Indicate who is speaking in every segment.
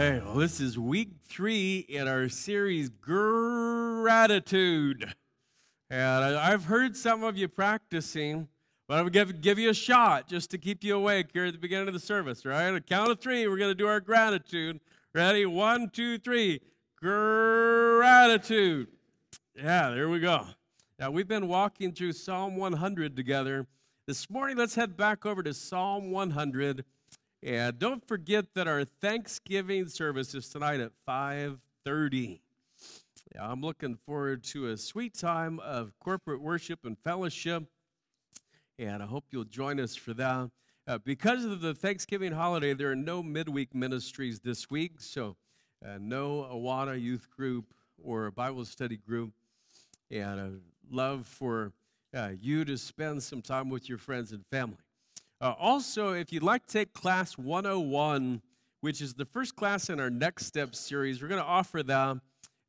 Speaker 1: Okay, well, this is week three in our series, Gratitude. And I've heard some of you practicing, but I'm going to give, you a shot just to keep you awake here at the beginning of the service, right? A count of three, we're going to do our gratitude. Ready? One, two, three. Gratitude. Yeah, there we go. Now, we've been walking through Psalm 100 together. This morning, let's head back over to Psalm 100 and don't forget that our Thanksgiving service is tonight at 5:30. Yeah, I'm looking forward to a sweet time of corporate worship and fellowship, and I hope you'll join us for that. Uh, because of the Thanksgiving holiday, there are no midweek ministries this week, so uh, no Awana youth group or Bible study group, and I love for uh, you to spend some time with your friends and family. Uh, also, if you'd like to take class 101, which is the first class in our Next Step series, we're going to offer that.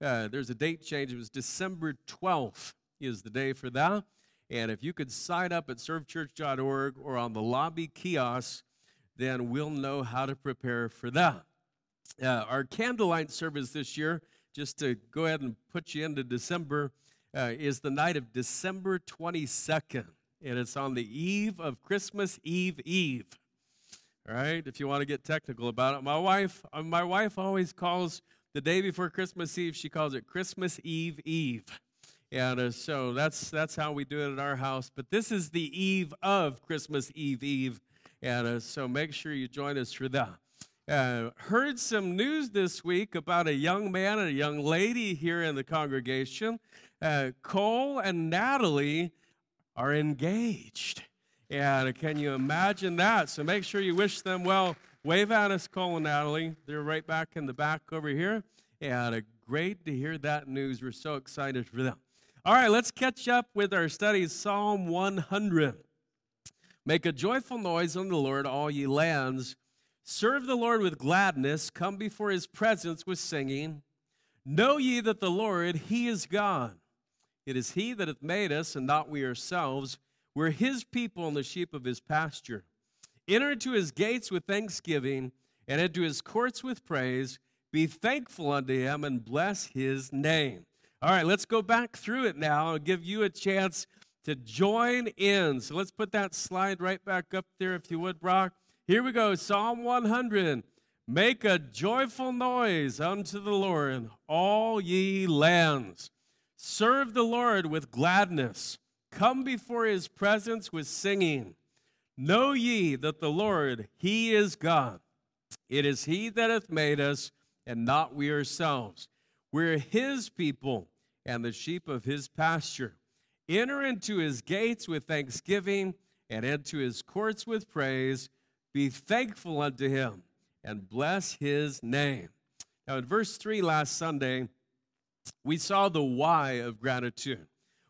Speaker 1: Uh, there's a date change. It was December 12th is the day for that. And if you could sign up at servechurch.org or on the lobby kiosk, then we'll know how to prepare for that. Uh, our candlelight service this year, just to go ahead and put you into December, uh, is the night of December 22nd and it's on the eve of Christmas Eve Eve. All right, if you want to get technical about it, my wife, uh, my wife always calls the day before Christmas Eve. She calls it Christmas Eve Eve, and uh, so that's that's how we do it at our house. But this is the eve of Christmas Eve Eve, and uh, so make sure you join us for that. Uh, heard some news this week about a young man and a young lady here in the congregation. Uh, Cole and Natalie are engaged. And can you imagine that? So make sure you wish them well. Wave at us, Cole and Natalie. They're right back in the back over here. And great to hear that news. We're so excited for them. All right, let's catch up with our studies. Psalm 100. Make a joyful noise unto the Lord, all ye lands. Serve the Lord with gladness. Come before his presence with singing. Know ye that the Lord, he is God. It is he that hath made us, and not we ourselves. We're his people and the sheep of his pasture. Enter into his gates with thanksgiving, and into his courts with praise. Be thankful unto him, and bless his name. All right, let's go back through it now. I'll give you a chance to join in. So let's put that slide right back up there, if you would, Brock. Here we go Psalm 100. Make a joyful noise unto the Lord, all ye lands. Serve the Lord with gladness. Come before his presence with singing. Know ye that the Lord, he is God. It is he that hath made us, and not we ourselves. We're his people and the sheep of his pasture. Enter into his gates with thanksgiving and into his courts with praise. Be thankful unto him and bless his name. Now, in verse 3 last Sunday, we saw the why of gratitude.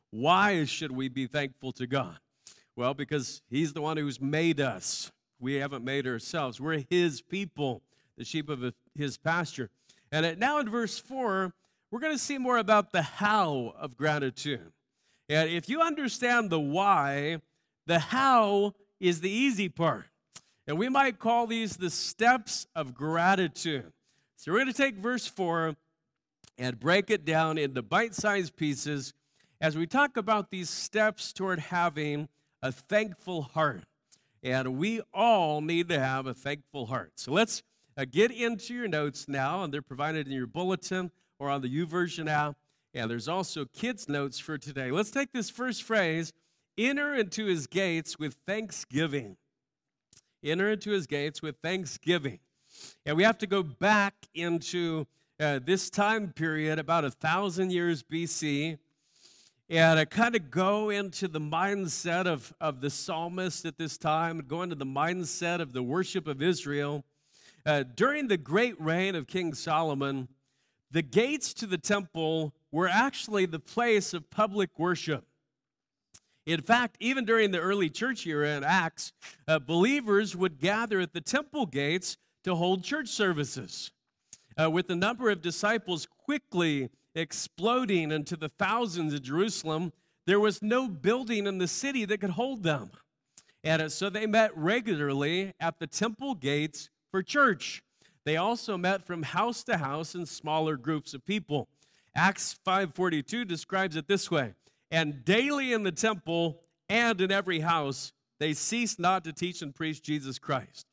Speaker 1: Why should we be thankful to God? Well, because He's the one who's made us. We haven't made ourselves. We're His people, the sheep of His pasture. And now in verse 4, we're going to see more about the how of gratitude. And if you understand the why, the how is the easy part. And we might call these the steps of gratitude. So we're going to take verse 4 and break it down into bite sized pieces as we talk about these steps toward having a thankful heart. And we all need to have a thankful heart. So let's uh, get into your notes now, and they're provided in your bulletin or on the YouVersion app. And there's also kids' notes for today. Let's take this first phrase enter into his gates with thanksgiving. Enter into his gates with thanksgiving. And we have to go back into uh, this time period, about a thousand years BC, and I kind of go into the mindset of, of the psalmist at this time, go into the mindset of the worship of Israel. Uh, during the great reign of King Solomon, the gates to the temple were actually the place of public worship. In fact, even during the early church era in Acts, uh, believers would gather at the temple gates to hold church services uh, with the number of disciples quickly exploding into the thousands of Jerusalem, there was no building in the city that could hold them. And so they met regularly at the temple gates for church. They also met from house to house in smaller groups of people. Acts 5:42 describes it this way: "And daily in the temple and in every house they ceased not to teach and preach Jesus Christ."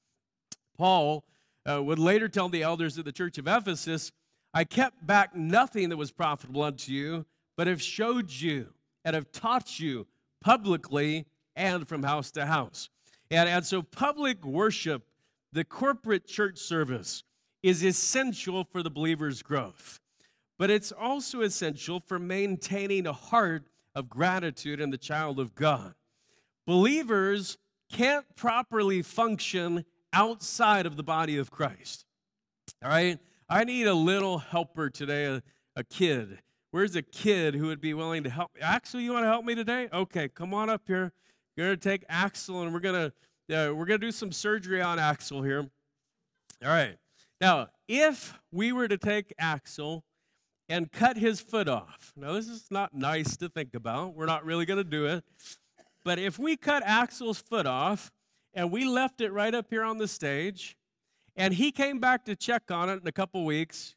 Speaker 1: Paul uh, would later tell the elders of the church of Ephesus, "I kept back nothing that was profitable unto you, but have showed you and have taught you publicly and from house to house." And, and so public worship the corporate church service is essential for the believer's growth, but it's also essential for maintaining a heart of gratitude in the child of God. Believers can't properly function outside of the body of Christ. All right? I need a little helper today, a, a kid. Where's a kid who would be willing to help? Axel, you want to help me today? Okay, come on up here. You're to take Axel and we're to uh, we're to do some surgery on Axel here. All right. Now, if we were to take Axel and cut his foot off, now this is not nice to think about. We're not really to do it. But if we cut Axel's foot off and we left it right up here on the stage, and he came back to check on it in a couple weeks,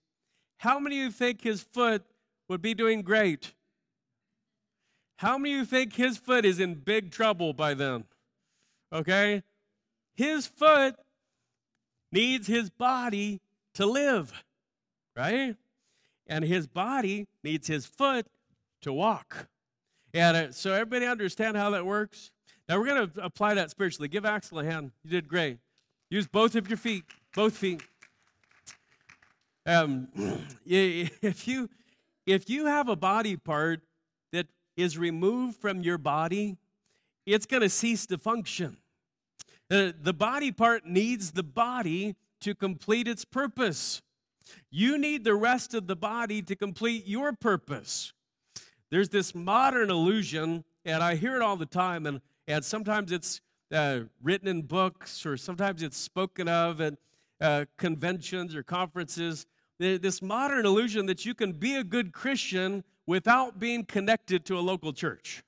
Speaker 1: how many of you think his foot would be doing great? How many of you think his foot is in big trouble by then? Okay? His foot needs his body to live, right? And his body needs his foot to walk. And uh, so everybody understand how that works? Now we're going to apply that spiritually. Give Axel a hand. You did great. Use both of your feet, both feet. Um, if you if you have a body part that is removed from your body, it's going to cease to function. Uh, the body part needs the body to complete its purpose. You need the rest of the body to complete your purpose. There's this modern illusion, and I hear it all the time, and, and sometimes it's uh, written in books, or sometimes it's spoken of at uh, conventions or conferences. This modern illusion that you can be a good Christian without being connected to a local church.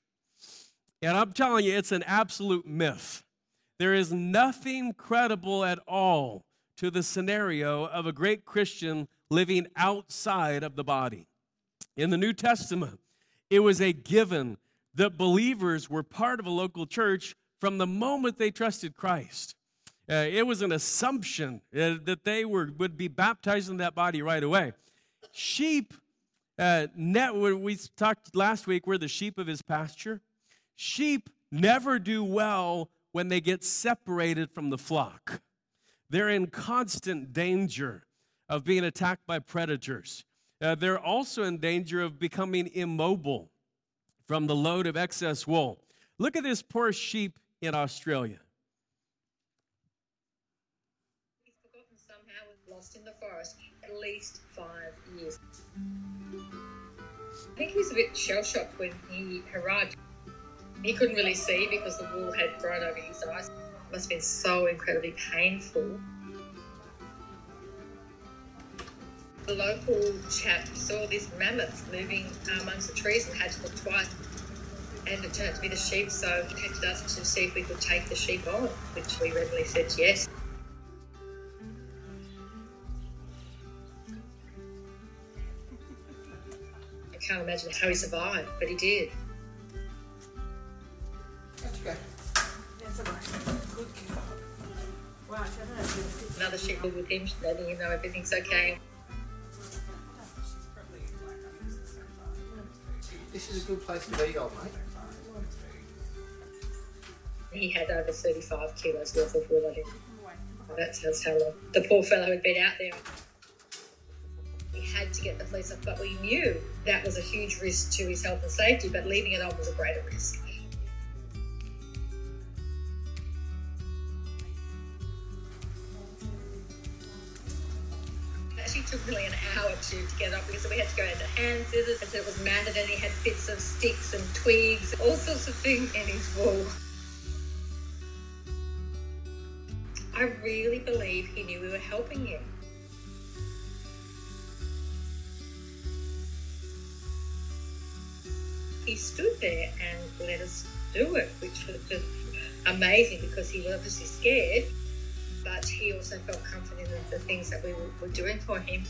Speaker 1: And I'm telling you, it's an absolute myth. There is nothing credible at all to the scenario of a great Christian living outside of the body. In the New Testament, it was a given that believers were part of a local church from the moment they trusted Christ. Uh, it was an assumption uh, that they were, would be baptized in that body right away. Sheep, uh, net, we talked last week, were the sheep of his pasture. Sheep never do well when they get separated from the flock. They're in constant danger of being attacked by predators. Uh, they're also in danger of becoming immobile from the load of excess wool. Look at this poor sheep in Australia.
Speaker 2: He's forgotten somehow and lost in the forest at least five years. I think he was a bit shell shocked when he arrived. He couldn't really see because the wool had grown over his eyes. It must have been so incredibly painful. Local chap saw this mammoth moving uh, amongst the trees and had to look twice. And it turned out to be the sheep, so he contacted us to see if we could take the sheep on, which we readily said yes. I can't imagine how he survived, but he did. Another sheep with him, letting him know everything's okay.
Speaker 3: Good place to be, old mate.
Speaker 2: He had over 35 kilos worth of wool on him. That how long. The poor fellow had been out there. We had to get the police off, but we knew that was a huge risk to his health and safety, but leaving it on was a greater risk. To, to get up because we had to go into hand scissors and it was matted and he had bits of sticks and twigs, all sorts of things in his wool. I really believe he knew we were helping him. He stood there and let us do it, which was just amazing because he was obviously scared. but he also felt comfort in the, things that we were doing for him.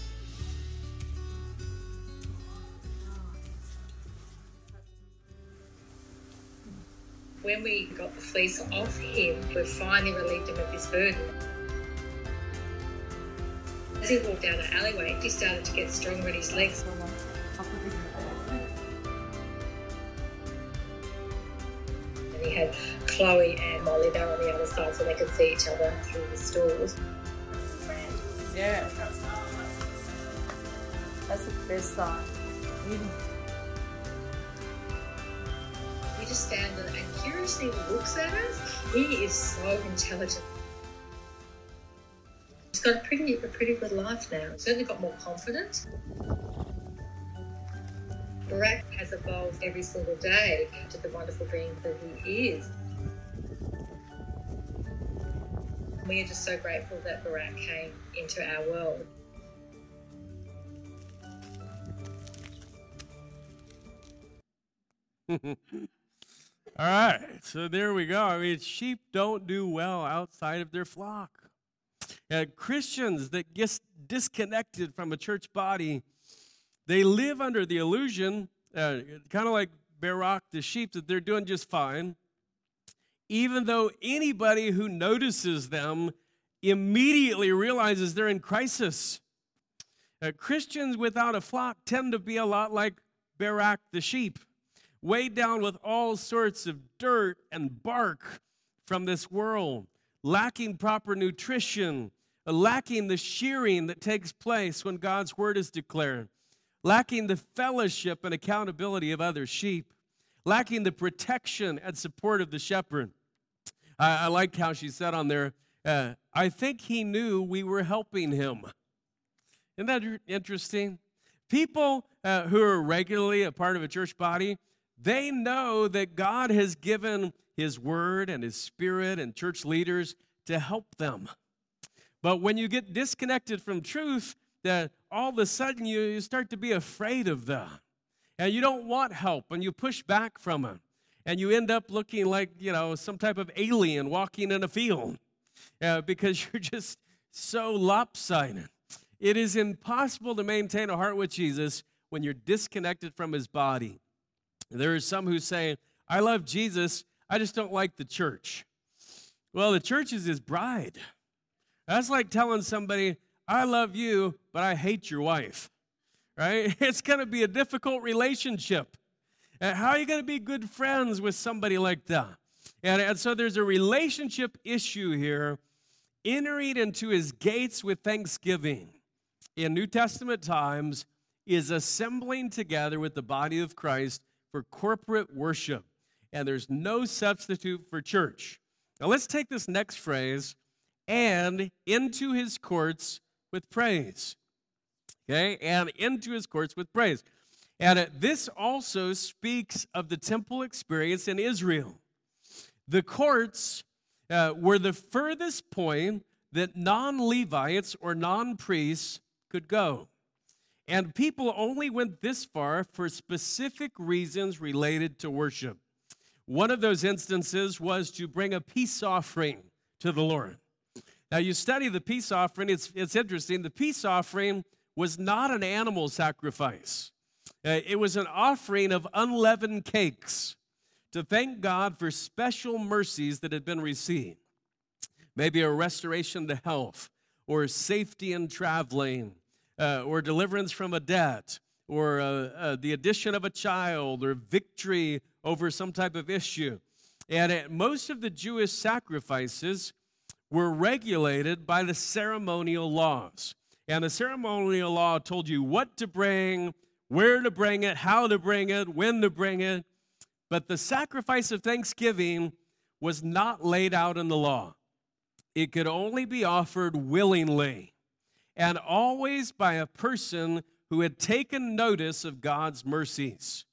Speaker 2: When we got the fleece off him, we finally relieved him of his burden. As he walked down the alleyway, he started to get stronger in his legs. And he had Chloe and Molly there on the other side so they could see each other through the stores.
Speaker 4: Yeah. That's the best sign.
Speaker 2: He just stands and looks at us. He is so intelligent. He's got a pretty, a pretty good life now. He's Certainly got more confidence. Baarack has evolved every single day into the wonderful being that he is. We are just so grateful that Baarack came into our world.
Speaker 1: All right, so there we go. I mean, sheep don't do well outside of their flock. And Christians that get disconnected from a church body, they live under the illusion, uh, kind of like Baarack, the sheep, that they're doing just fine, even though anybody who notices them immediately realizes they're in crisis. Uh, Christians without a flock tend to be a lot like Baarack, the sheep weighed down with all sorts of dirt and bark from this world, lacking proper nutrition, lacking the shearing that takes place when God's word is declared, lacking the fellowship and accountability of other sheep, lacking the protection and support of the shepherd. I, I liked how she said on there, uh, I think he knew we were helping him. Isn't that interesting? People uh, who are regularly a part of a church body, they know that God has given His Word and His Spirit and church leaders to help them. But when you get disconnected from truth, that all of a sudden you, start to be afraid of that. And you don't want help and you push back from it. And you end up looking like, you know, some type of alien walking in a field uh, because you're just so lopsided. It is impossible to maintain a heart with Jesus when you're disconnected from his body. There are some who say, I love Jesus, I just don't like the church. Well, the church is his bride. That's like telling somebody, I love you, but I hate your wife, right? It's going to be a difficult relationship. And how are you going to be good friends with somebody like that? And, and so there's a relationship issue here. Entering into his gates with thanksgiving in New Testament times is assembling together with the body of Christ for corporate worship, and there's no substitute for church. Now let's take this next phrase and into his courts with praise. Okay, and into his courts with praise. And uh, this also speaks of the temple experience in Israel. The courts uh, were the furthest point that non Levites or non priests could go. And people only went this far for specific reasons related to worship. One of those instances was to bring a peace offering to the Lord. Now, you study the peace offering, it's, it's interesting. The peace offering was not an animal sacrifice, uh, it was an offering of unleavened cakes to thank God for special mercies that had been received. Maybe a restoration to health, or safety in traveling, uh, or deliverance from a debt, or uh, uh, the addition of a child, or victory over some type of issue. And most of the Jewish sacrifices were regulated by the ceremonial laws. And the ceremonial law told you what to bring, where to bring it, how to bring it, when to bring it. But the sacrifice of thanksgiving was not laid out in the law. It could only be offered willingly and always by a person who had taken notice of God's mercies.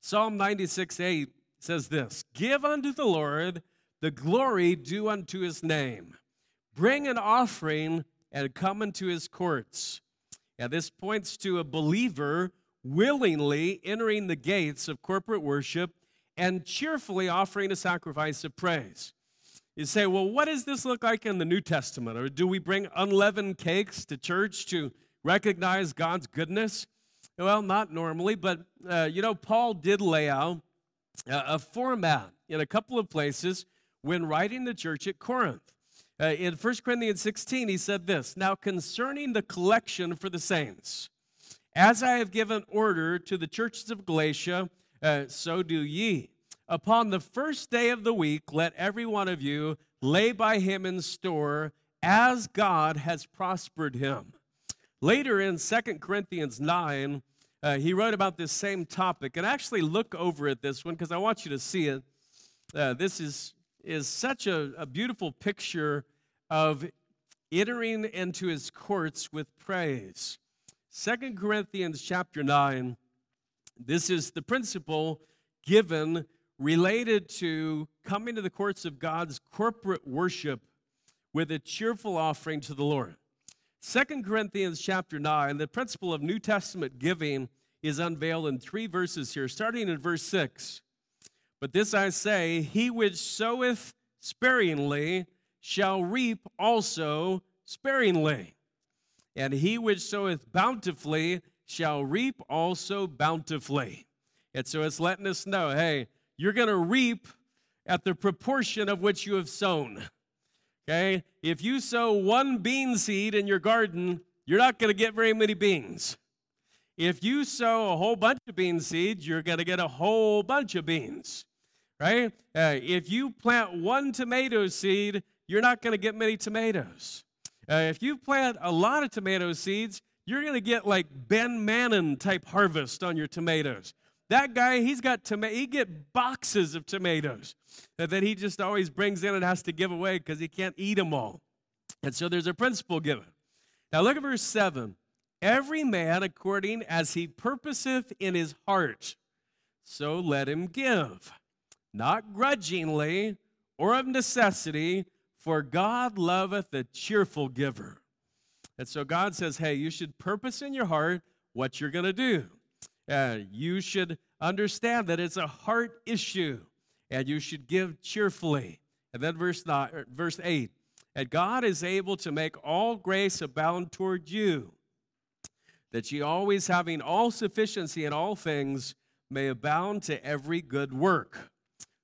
Speaker 1: Psalm 96 8 says this Give unto the Lord the glory due unto his name. Bring an offering and come into his courts. And this points to a believer willingly entering the gates of corporate worship and cheerfully offering a sacrifice of praise. You say, well, what does this look like in the New Testament? Or do we bring unleavened cakes to church to recognize God's goodness? Well, not normally, but uh, you know, Paul did lay out a format in a couple of places when writing the church at Corinth. Uh, in 1 Corinthians 16, he said this Now concerning the collection for the saints, as I have given order to the churches of Galatia, uh, so do ye. Upon the first day of the week, let every one of you lay by him in store as God has prospered him. Later in 2 Corinthians 9, uh, he wrote about this same topic. And actually, look over at this one because I want you to see it. Uh, this is is such a, a beautiful picture of entering into his courts with praise. Second Corinthians chapter 9, this is the principle given related to coming to the courts of God's corporate worship with a cheerful offering to the Lord. Second Corinthians chapter 9, the principle of New Testament giving is unveiled in three verses here, starting in verse 6. But this I say, he which soweth sparingly shall reap also sparingly. And he which soweth bountifully shall reap also bountifully. And so it's letting us know hey, you're going to reap at the proportion of which you have sown. Okay? If you sow one bean seed in your garden, you're not going to get very many beans. If you sow a whole bunch of bean seeds, you're going to get a whole bunch of beans, right? Uh, if you plant one tomato seed, you're not going to get many tomatoes. Uh, if you plant a lot of tomato seeds, you're going to get like Ben Mannon type harvest on your tomatoes. That guy, he's got tomato, he get boxes of tomatoes that he just always brings in and has to give away because he can't eat them all. And so there's a principle given. Now look at verse 7. Every man according as he purposeth in his heart, so let him give, not grudgingly or of necessity, for God loveth a cheerful giver. And so God says, hey, you should purpose in your heart what you're going to do. Uh, you should understand that it's a heart issue, and you should give cheerfully. And then verse, nine, verse 8 And God is able to make all grace abound toward you that ye always having all sufficiency in all things may abound to every good work.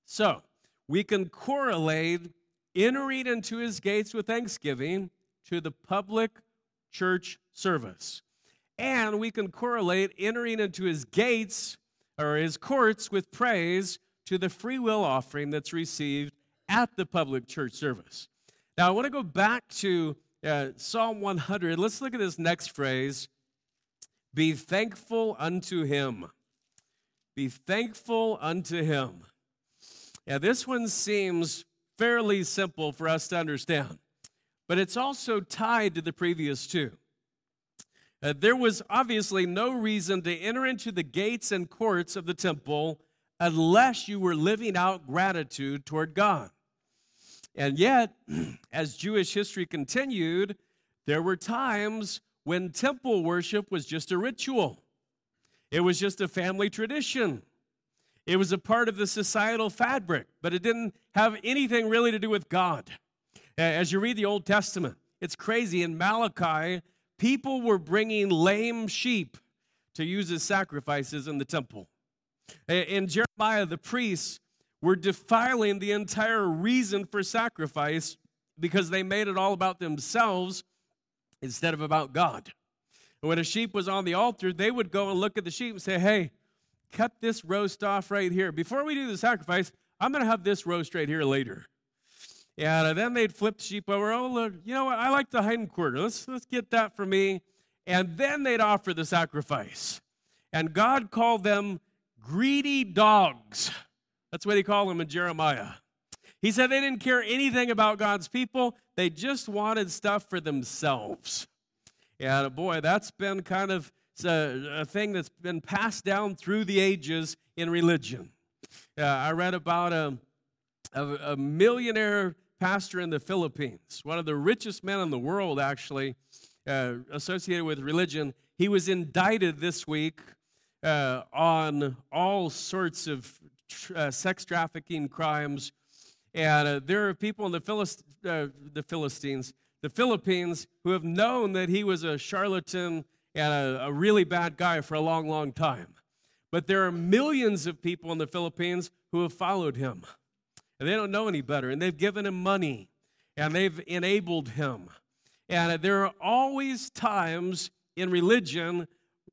Speaker 1: So, we can correlate entering into his gates with thanksgiving to the public church service. And we can correlate entering into his gates or his courts with praise to the free will offering that's received at the public church service. Now, I want to go back to uh, Psalm 100. Let's look at this next phrase be thankful unto him. Be thankful unto him. Yeah, this one seems fairly simple for us to understand, but it's also tied to the previous two. Uh, there was obviously no reason to enter into the gates and courts of the temple unless you were living out gratitude toward God. And yet, as Jewish history continued, there were times when temple worship was just a ritual, it was just a family tradition. It was a part of the societal fabric, but it didn't have anything really to do with God. As you read the Old Testament, it's crazy. In Malachi, people were bringing lame sheep to use as sacrifices in the temple. And Jeremiah, the priests were defiling the entire reason for sacrifice because they made it all about themselves instead of about God. When a sheep was on the altar, they would go and look at the sheep and say, Hey, cut this roast off right here. Before we do the sacrifice, I'm going to have this roast right here later. And then they'd flip sheep over. Oh, look, you know what? I like the hind quarter. Let's, let's get that for me. And then they'd offer the sacrifice. And God called them greedy dogs. That's what he called them in Jeremiah. He said they didn't care anything about God's people, they just wanted stuff for themselves. And boy, that's been kind of a, a thing that's been passed down through the ages in religion. Uh, I read about a, a, a millionaire pastor in the Philippines, one of the richest men in the world, actually, uh, associated with religion. He was indicted this week uh, on all sorts of uh, sex trafficking crimes And uh, there are people in the, Philist- uh, the Philistines, the Philippines, who have known that he was a charlatan and a, a really bad guy for a long, long time. But there are millions of people in the Philippines who have followed him. And they don't know any better. And they've given him money and they've enabled him. And there are always times in religion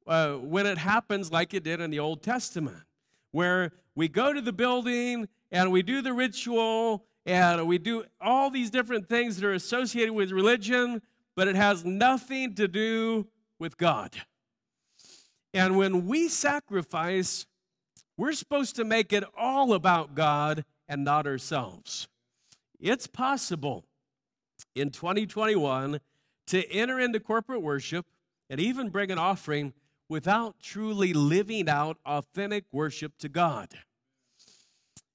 Speaker 1: uh, when it happens like it did in the Old Testament, where we go to the building and we do the ritual and we do all these different things that are associated with religion, but it has nothing to do with God. And when we sacrifice, we're supposed to make it all about God and not ourselves. It's possible in 2021 to enter into corporate worship and even bring an offering without truly living out authentic worship to God.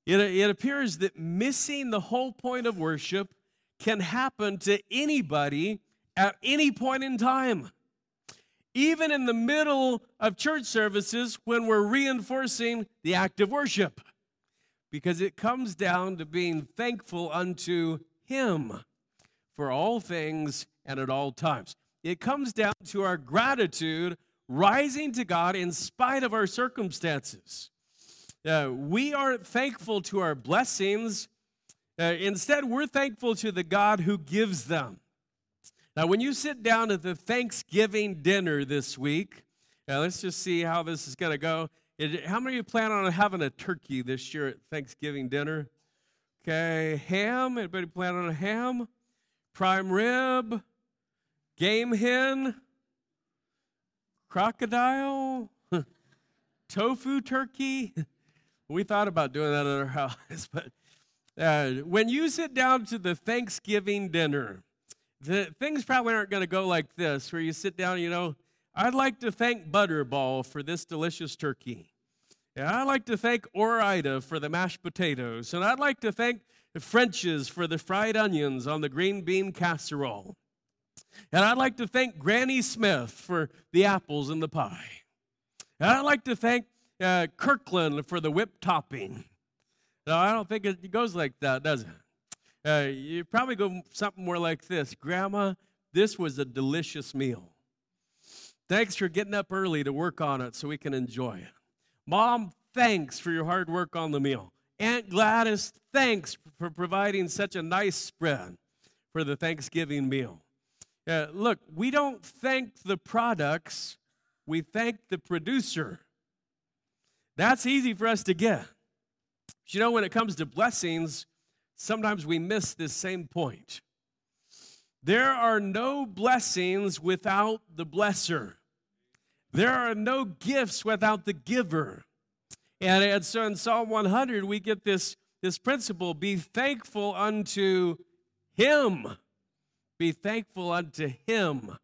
Speaker 1: It, it appears that missing the whole point of worship can happen to anybody at any point in time. Even in the middle of church services when we're reinforcing the act of worship. Because it comes down to being thankful unto Him for all things and at all times. It comes down to our gratitude rising to God in spite of our circumstances. Uh, we aren't thankful to our blessings. Uh, instead, we're thankful to the God who gives them. Now, when you sit down at the Thanksgiving dinner this week, uh, let's just see how this is going to go. How many of you plan on having a turkey this year at Thanksgiving dinner? Okay, ham. Anybody plan on a ham? Prime rib? Game hen? Crocodile? Tofu turkey? We thought about doing that at our house, but uh, when you sit down to the Thanksgiving dinner, the things probably aren't going to go like this, where you sit down, you know, I'd like to thank Butterball for this delicious turkey. And I'd like to thank Ore-Ida for the mashed potatoes. And I'd like to thank the French's for the fried onions on the green bean casserole. And I'd like to thank Granny Smith for the apples in the pie. And I'd like to thank uh, Kirkland for the whipped topping. No, I don't think it goes like that, does it? Uh, you probably go something more like this Grandma, this was a delicious meal. Thanks for getting up early to work on it so we can enjoy it. Mom, thanks for your hard work on the meal. Aunt Gladys, thanks for providing such a nice spread for the Thanksgiving meal. Uh, look, we don't thank the products, we thank the producer. That's easy for us to get. But you know, when it comes to blessings, sometimes we miss this same point. There are no blessings without the blesser. There are no gifts without the giver. And, and so in Psalm 100, we get this, this principle be thankful unto Him. Be thankful unto Him.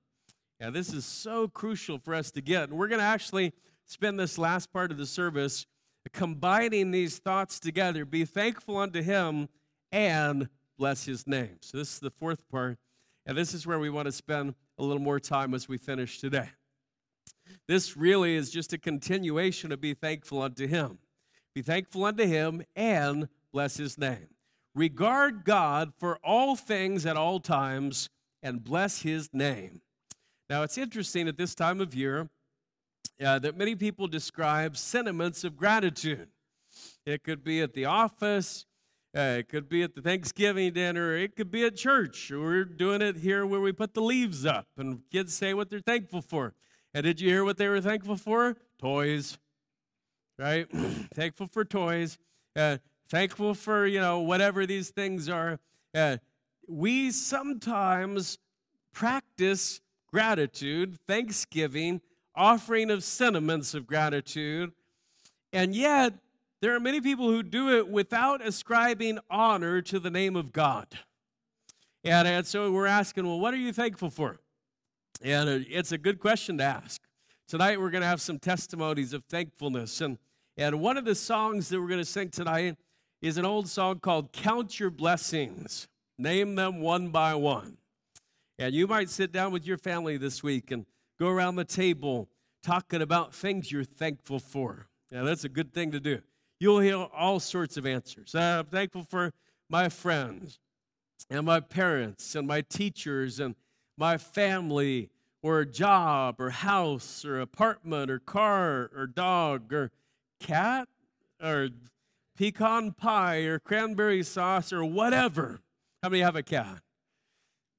Speaker 1: And this is so crucial for us to get. And we're going to actually spend this last part of the service combining these thoughts together. Be thankful unto him and bless his name. So, this is the fourth part, and this is where we want to spend a little more time as we finish today. This really is just a continuation of be thankful unto him. Be thankful unto him and bless his name. Regard God for all things at all times and bless his name. Now, it's interesting at this time of year uh, that many people describe sentiments of gratitude. It could be at the office, uh, it could be at the Thanksgiving dinner, it could be at church. We're doing it here where we put the leaves up and kids say what they're thankful for. And did you hear what they were thankful for? Toys, right? thankful for toys. Uh, thankful for, you know, whatever these things are. Uh, we sometimes practice gratitude, thanksgiving, offering of sentiments of gratitude. And yet, there are many people who do it without ascribing honor to the name of God. And, and so we're asking, well, what are you thankful for? And it's a good question to ask. Tonight, we're going to have some testimonies of thankfulness. And, and one of the songs that we're going to sing tonight is an old song called Count Your Blessings. Name them one by one. And you might sit down with your family this week and Go around the table talking about things you're thankful for. Yeah, that's a good thing to do. You'll hear all sorts of answers. Uh, I'm thankful for my friends and my parents and my teachers and my family or a job or house or apartment or car or dog or cat or pecan pie or cranberry sauce or whatever. How many have a cat?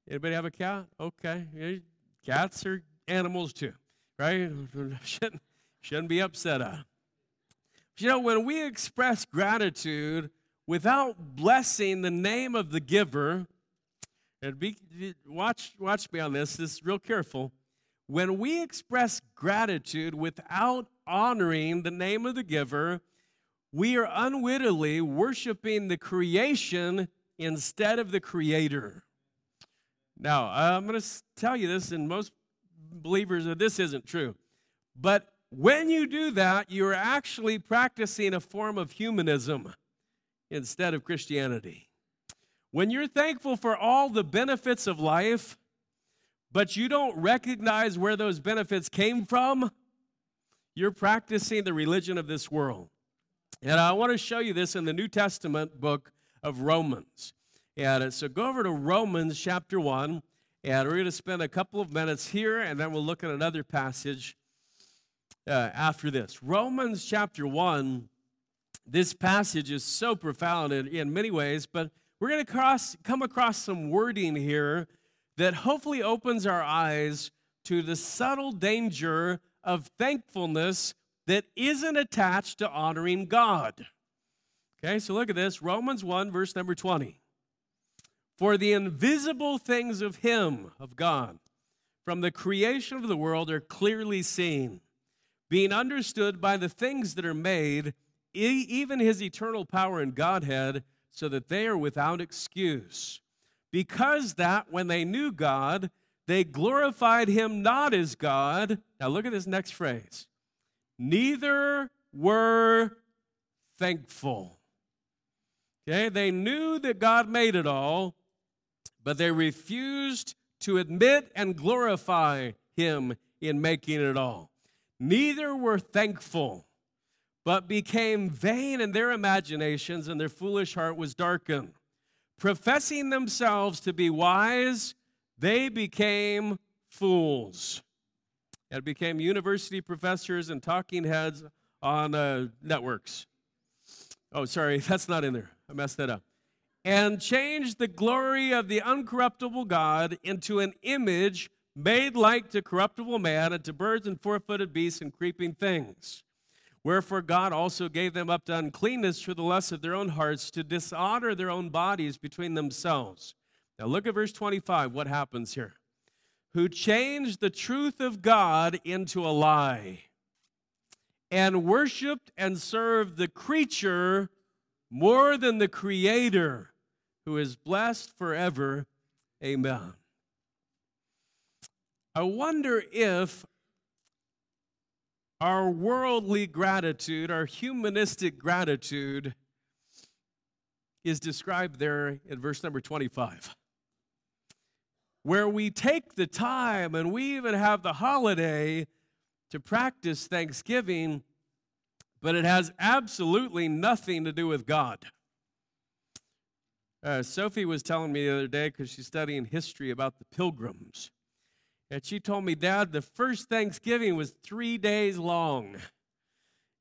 Speaker 1: Anybody have a cat? Okay. Cats are animals too, right? shouldn't, shouldn't be upset at. You know, when we express gratitude without blessing the name of the giver, and be, watch, watch me on this, this is real careful. When we express gratitude without honoring the name of the giver, we are unwittingly worshiping the creation instead of the creator. Now, I'm going to tell you this, and most believers that this isn't true. But when you do that, you're actually practicing a form of humanism instead of Christianity. When you're thankful for all the benefits of life, but you don't recognize where those benefits came from, you're practicing the religion of this world. And I want to show you this in the New Testament book of Romans. And so go over to Romans chapter 1, and we're going to spend a couple of minutes here, and then we'll look at another passage uh, after this. Romans chapter 1, this passage is so profound in, in many ways, but we're going to cross, come across some wording here that hopefully opens our eyes to the subtle danger of thankfulness that isn't attached to honoring God. Okay, so look at this Romans 1, verse number 20. For the invisible things of Him, of God, from the creation of the world are clearly seen, being understood by the things that are made, even His eternal power and Godhead, so that they are without excuse. Because that when they knew God, they glorified Him not as God. Now look at this next phrase. Neither were thankful. Okay, they knew that God made it all, but they refused to admit and glorify him in making it all. Neither were thankful, but became vain in their imaginations, and their foolish heart was darkened. Professing themselves to be wise, they became fools and became university professors and talking heads on uh, networks. Oh, sorry, that's not in there. I messed that up and changed the glory of the uncorruptible God into an image made like to corruptible man and to birds and four footed beasts and creeping things. Wherefore God also gave them up to uncleanness through the lust of their own hearts, to dishonor their own bodies between themselves. Now look at verse 25, what happens here. Who changed the truth of God into a lie, and worshiped and served the creature more than the Creator who is blessed forever. Amen. I wonder if our worldly gratitude, our humanistic gratitude, is described there in verse number 25, where we take the time and we even have the holiday to practice thanksgiving, but it has absolutely nothing to do with God. Uh, Sophie was telling me the other day because she's studying history about the pilgrims. And she told me, Dad, the first Thanksgiving was three days long.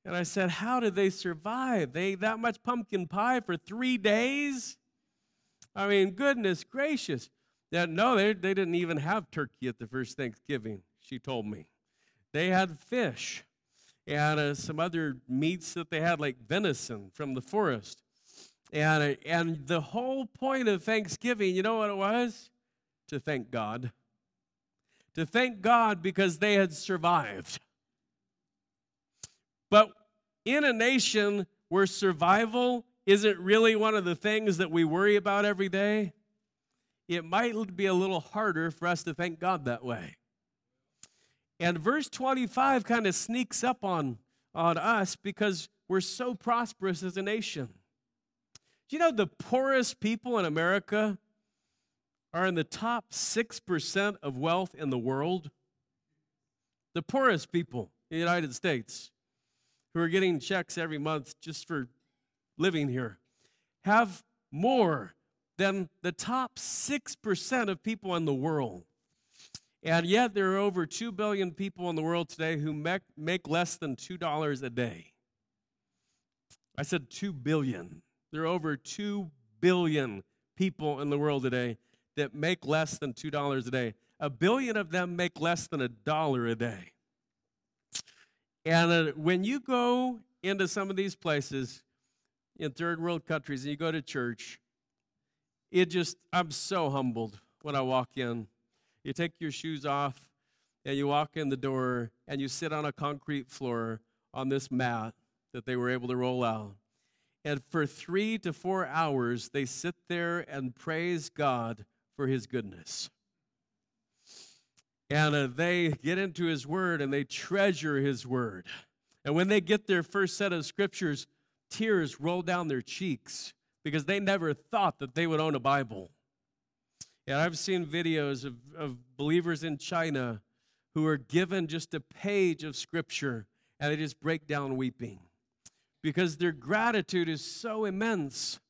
Speaker 1: And I said, How did they survive? They ate that much pumpkin pie for three days? I mean, goodness gracious. Yeah, no, they, they didn't even have turkey at the first Thanksgiving, she told me. They had fish and uh, some other meats that they had, like venison from the forest. And, and the whole point of Thanksgiving, you know what it was? To thank God. To thank God because they had survived. But in a nation where survival isn't really one of the things that we worry about every day, it might be a little harder for us to thank God that way. And verse 25 kind of sneaks up on, on us because we're so prosperous as a nation. Do you know the poorest people in America are in the top 6% of wealth in the world? The poorest people in the United States who are getting checks every month just for living here have more than the top 6% of people in the world. And yet, there are over 2 billion people in the world today who make, make less than $2 a day. I said 2 billion. There are over 2 billion people in the world today that make less than $2 a day. A billion of them make less than a dollar a day. And uh, when you go into some of these places in third world countries and you go to church, it just, I'm so humbled when I walk in. You take your shoes off and you walk in the door and you sit on a concrete floor on this mat that they were able to roll out. And for three to four hours, they sit there and praise God for his goodness. And uh, they get into his word and they treasure his word. And when they get their first set of scriptures, tears roll down their cheeks because they never thought that they would own a Bible. And I've seen videos of, of believers in China who are given just a page of scripture and they just break down weeping because their gratitude is so immense.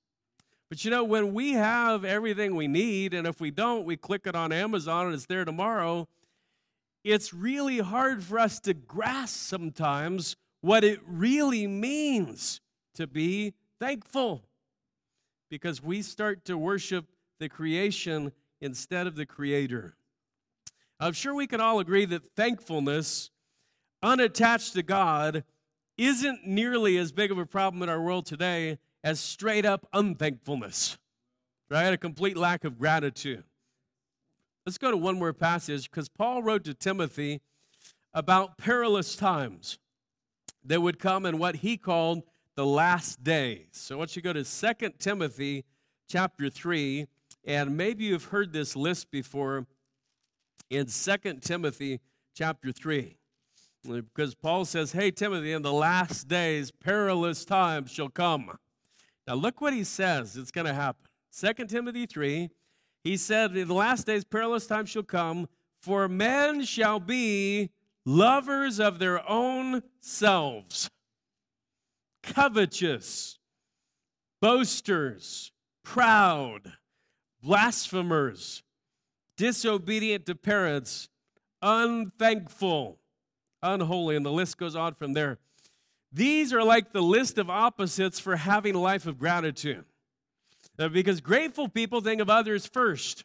Speaker 1: But you know, when we have everything we need, and if we don't, we click it on Amazon and it's there tomorrow, it's really hard for us to grasp sometimes what it really means to be thankful because we start to worship the creation instead of the creator. I'm sure we can all agree that thankfulness, unattached to God, isn't nearly as big of a problem in our world today as straight up unthankfulness, right? A complete lack of gratitude. Let's go to one more passage because Paul wrote to Timothy about perilous times that would come in what he called the last days. So I want you to go to 2 Timothy chapter 3, and maybe you've heard this list before in 2 Timothy chapter 3. Because Paul says, Hey, Timothy, in the last days, perilous times shall come. Now, look what he says. It's going to happen. 2 Timothy 3, he said, In the last days, perilous times shall come, for men shall be lovers of their own selves, covetous, boasters, proud, blasphemers, disobedient to parents, unthankful unholy, and the list goes on from there. These are like the list of opposites for having a life of gratitude. Uh, because grateful people think of others first.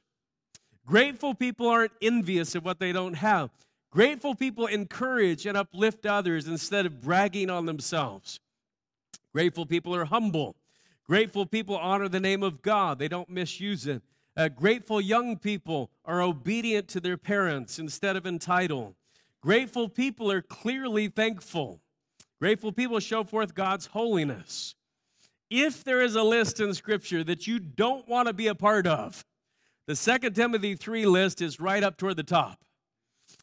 Speaker 1: Grateful people aren't envious of what they don't have. Grateful people encourage and uplift others instead of bragging on themselves. Grateful people are humble. Grateful people honor the name of God, they don't misuse it. Uh, grateful young people are obedient to their parents instead of entitled. Grateful people are clearly thankful. Grateful people show forth God's holiness. If there is a list in Scripture that you don't want to be a part of, the Second Timothy 3 list is right up toward the top.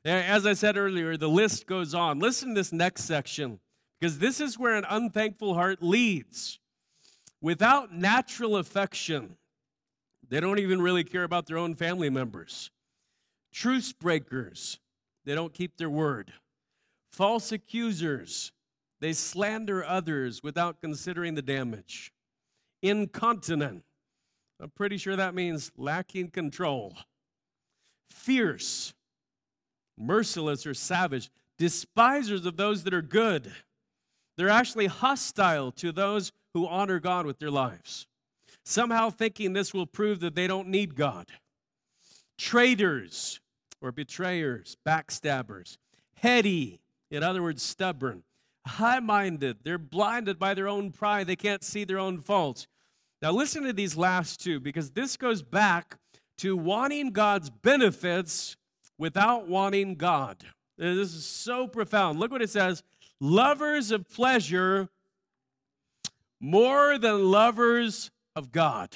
Speaker 1: As I said earlier, the list goes on. Listen to this next section, because this is where an unthankful heart leads. Without natural affection, they don't even really care about their own family members. Truce breakers, they don't keep their word. False accusers, they slander others without considering the damage. Incontinent, I'm pretty sure that means lacking control. Fierce, merciless, or savage, despisers of those that are good. They're actually hostile to those who honor God with their lives, somehow thinking this will prove that they don't need God. Traitors, or betrayers, backstabbers, heady, in other words, stubborn, high minded. They're blinded by their own pride. They can't see their own faults. Now, listen to these last two because this goes back to wanting God's benefits without wanting God. This is so profound. Look what it says lovers of pleasure more than lovers of God.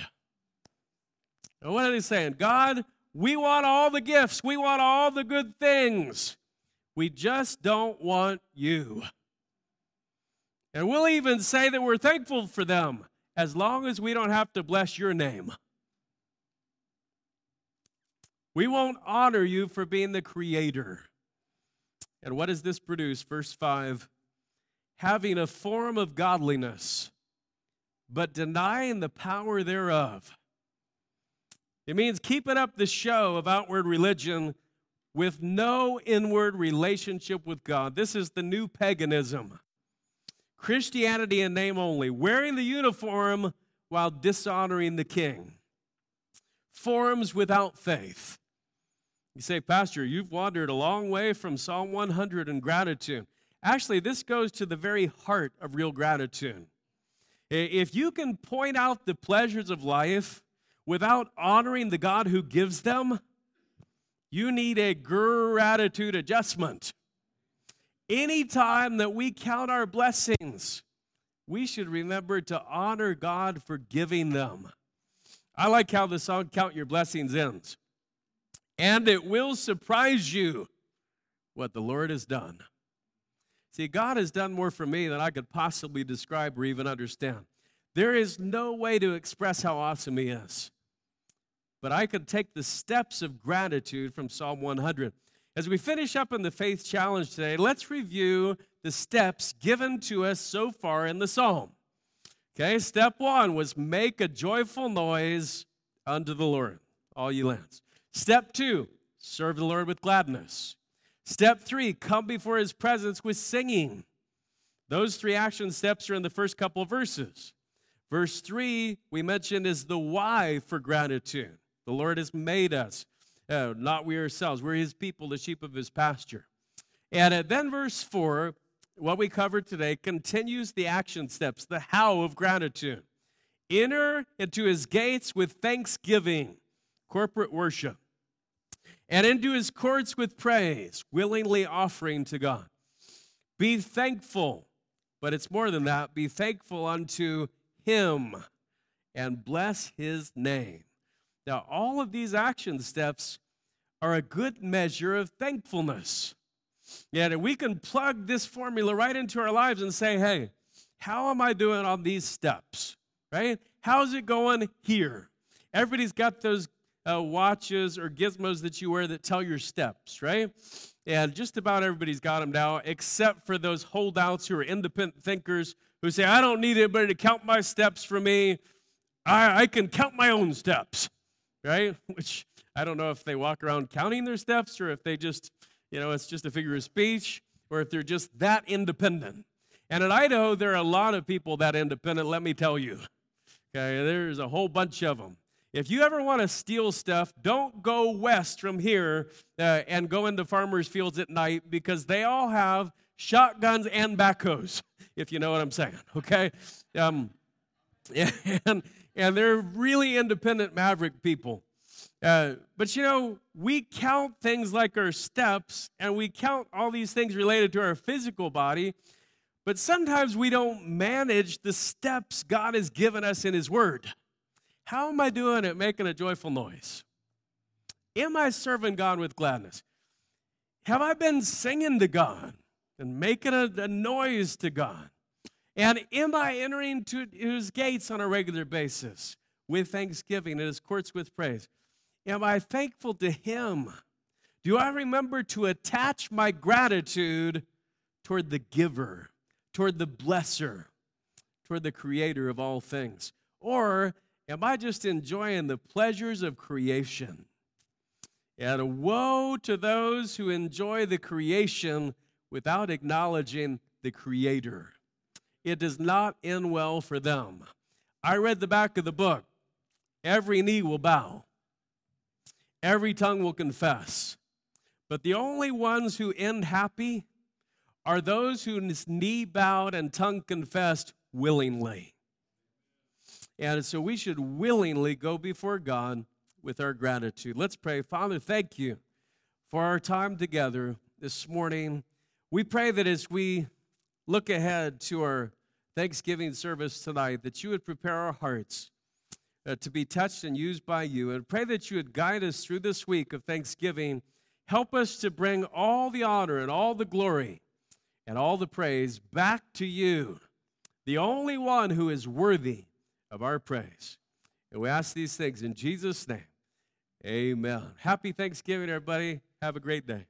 Speaker 1: Now, what are they saying? God we want all the gifts, we want all the good things. We just don't want you. And we'll even say that we're thankful for them as long as we don't have to bless your name. We won't honor you for being the creator. And what does this produce? Verse 5 having a form of godliness, but denying the power thereof. It means keeping up the show of outward religion with no inward relationship with God. This is the new paganism. Christianity in name only, wearing the uniform while dishonoring the king. Forms without faith. You say, Pastor, you've wandered a long way from Psalm 100 and gratitude. Actually, this goes to the very heart of real gratitude. If you can point out the pleasures of life without honoring the God who gives them, you need a gratitude adjustment. Anytime that we count our blessings, we should remember to honor God for giving them. I like how the song Count Your Blessings ends. And it will surprise you what the Lord has done. See, God has done more for me than I could possibly describe or even understand. There is no way to express how awesome He is. But I could take the steps of gratitude from Psalm 100. As we finish up in the faith challenge today, let's review the steps given to us so far in the psalm. Okay, step one was make a joyful noise unto the Lord, all ye lands. Step two, serve the Lord with gladness. Step three, come before his presence with singing. Those three action steps are in the first couple of verses. Verse three, we mentioned, is the why for gratitude. The Lord has made us uh, not we ourselves. We're his people, the sheep of his pasture. And uh, then verse 4, what we covered today, continues the action steps, the how of gratitude. Enter into his gates with thanksgiving, corporate worship, and into his courts with praise, willingly offering to God. Be thankful, but it's more than that. Be thankful unto him and bless his name. Now, all of these action steps are a good measure of thankfulness. Yeah, we can plug this formula right into our lives and say, hey, how am I doing on these steps? Right? How's it going here? Everybody's got those uh, watches or gizmos that you wear that tell your steps, right? And just about everybody's got them now, except for those holdouts who are independent thinkers who say, I don't need anybody to count my steps for me. I, I can count my own steps right? Which I don't know if they walk around counting their steps or if they just, you know, it's just a figure of speech or if they're just that independent. And in Idaho, there are a lot of people that independent, let me tell you. Okay, there's a whole bunch of them. If you ever want to steal stuff, don't go west from here uh, and go into farmers' fields at night because they all have shotguns and backhoes, if you know what I'm saying, okay? Um, and, and they're really independent maverick people. Uh, but you know, we count things like our steps and we count all these things related to our physical body, but sometimes we don't manage the steps God has given us in His Word. How am I doing at making a joyful noise? Am I serving God with gladness? Have I been singing to God and making a, a noise to God? And am I entering to his gates on a regular basis with thanksgiving and his courts with praise? Am I thankful to him? Do I remember to attach my gratitude toward the giver, toward the blesser, toward the creator of all things? Or am I just enjoying the pleasures of creation? And woe to those who enjoy the creation without acknowledging the creator it does not end well for them. I read the back of the book. Every knee will bow, every tongue will confess. But the only ones who end happy are those whose knee bowed and tongue confessed willingly. And so we should willingly go before God with our gratitude. Let's pray. Father, thank you for our time together this morning. We pray that as we look ahead to our Thanksgiving service tonight, that you would prepare our hearts uh, to be touched and used by you. And pray that you would guide us through this week of Thanksgiving. Help us to bring all the honor and all the glory and all the praise back to you, the only one who is worthy of our praise. And we ask these things in Jesus' name. Amen. Happy Thanksgiving, everybody. Have a great day.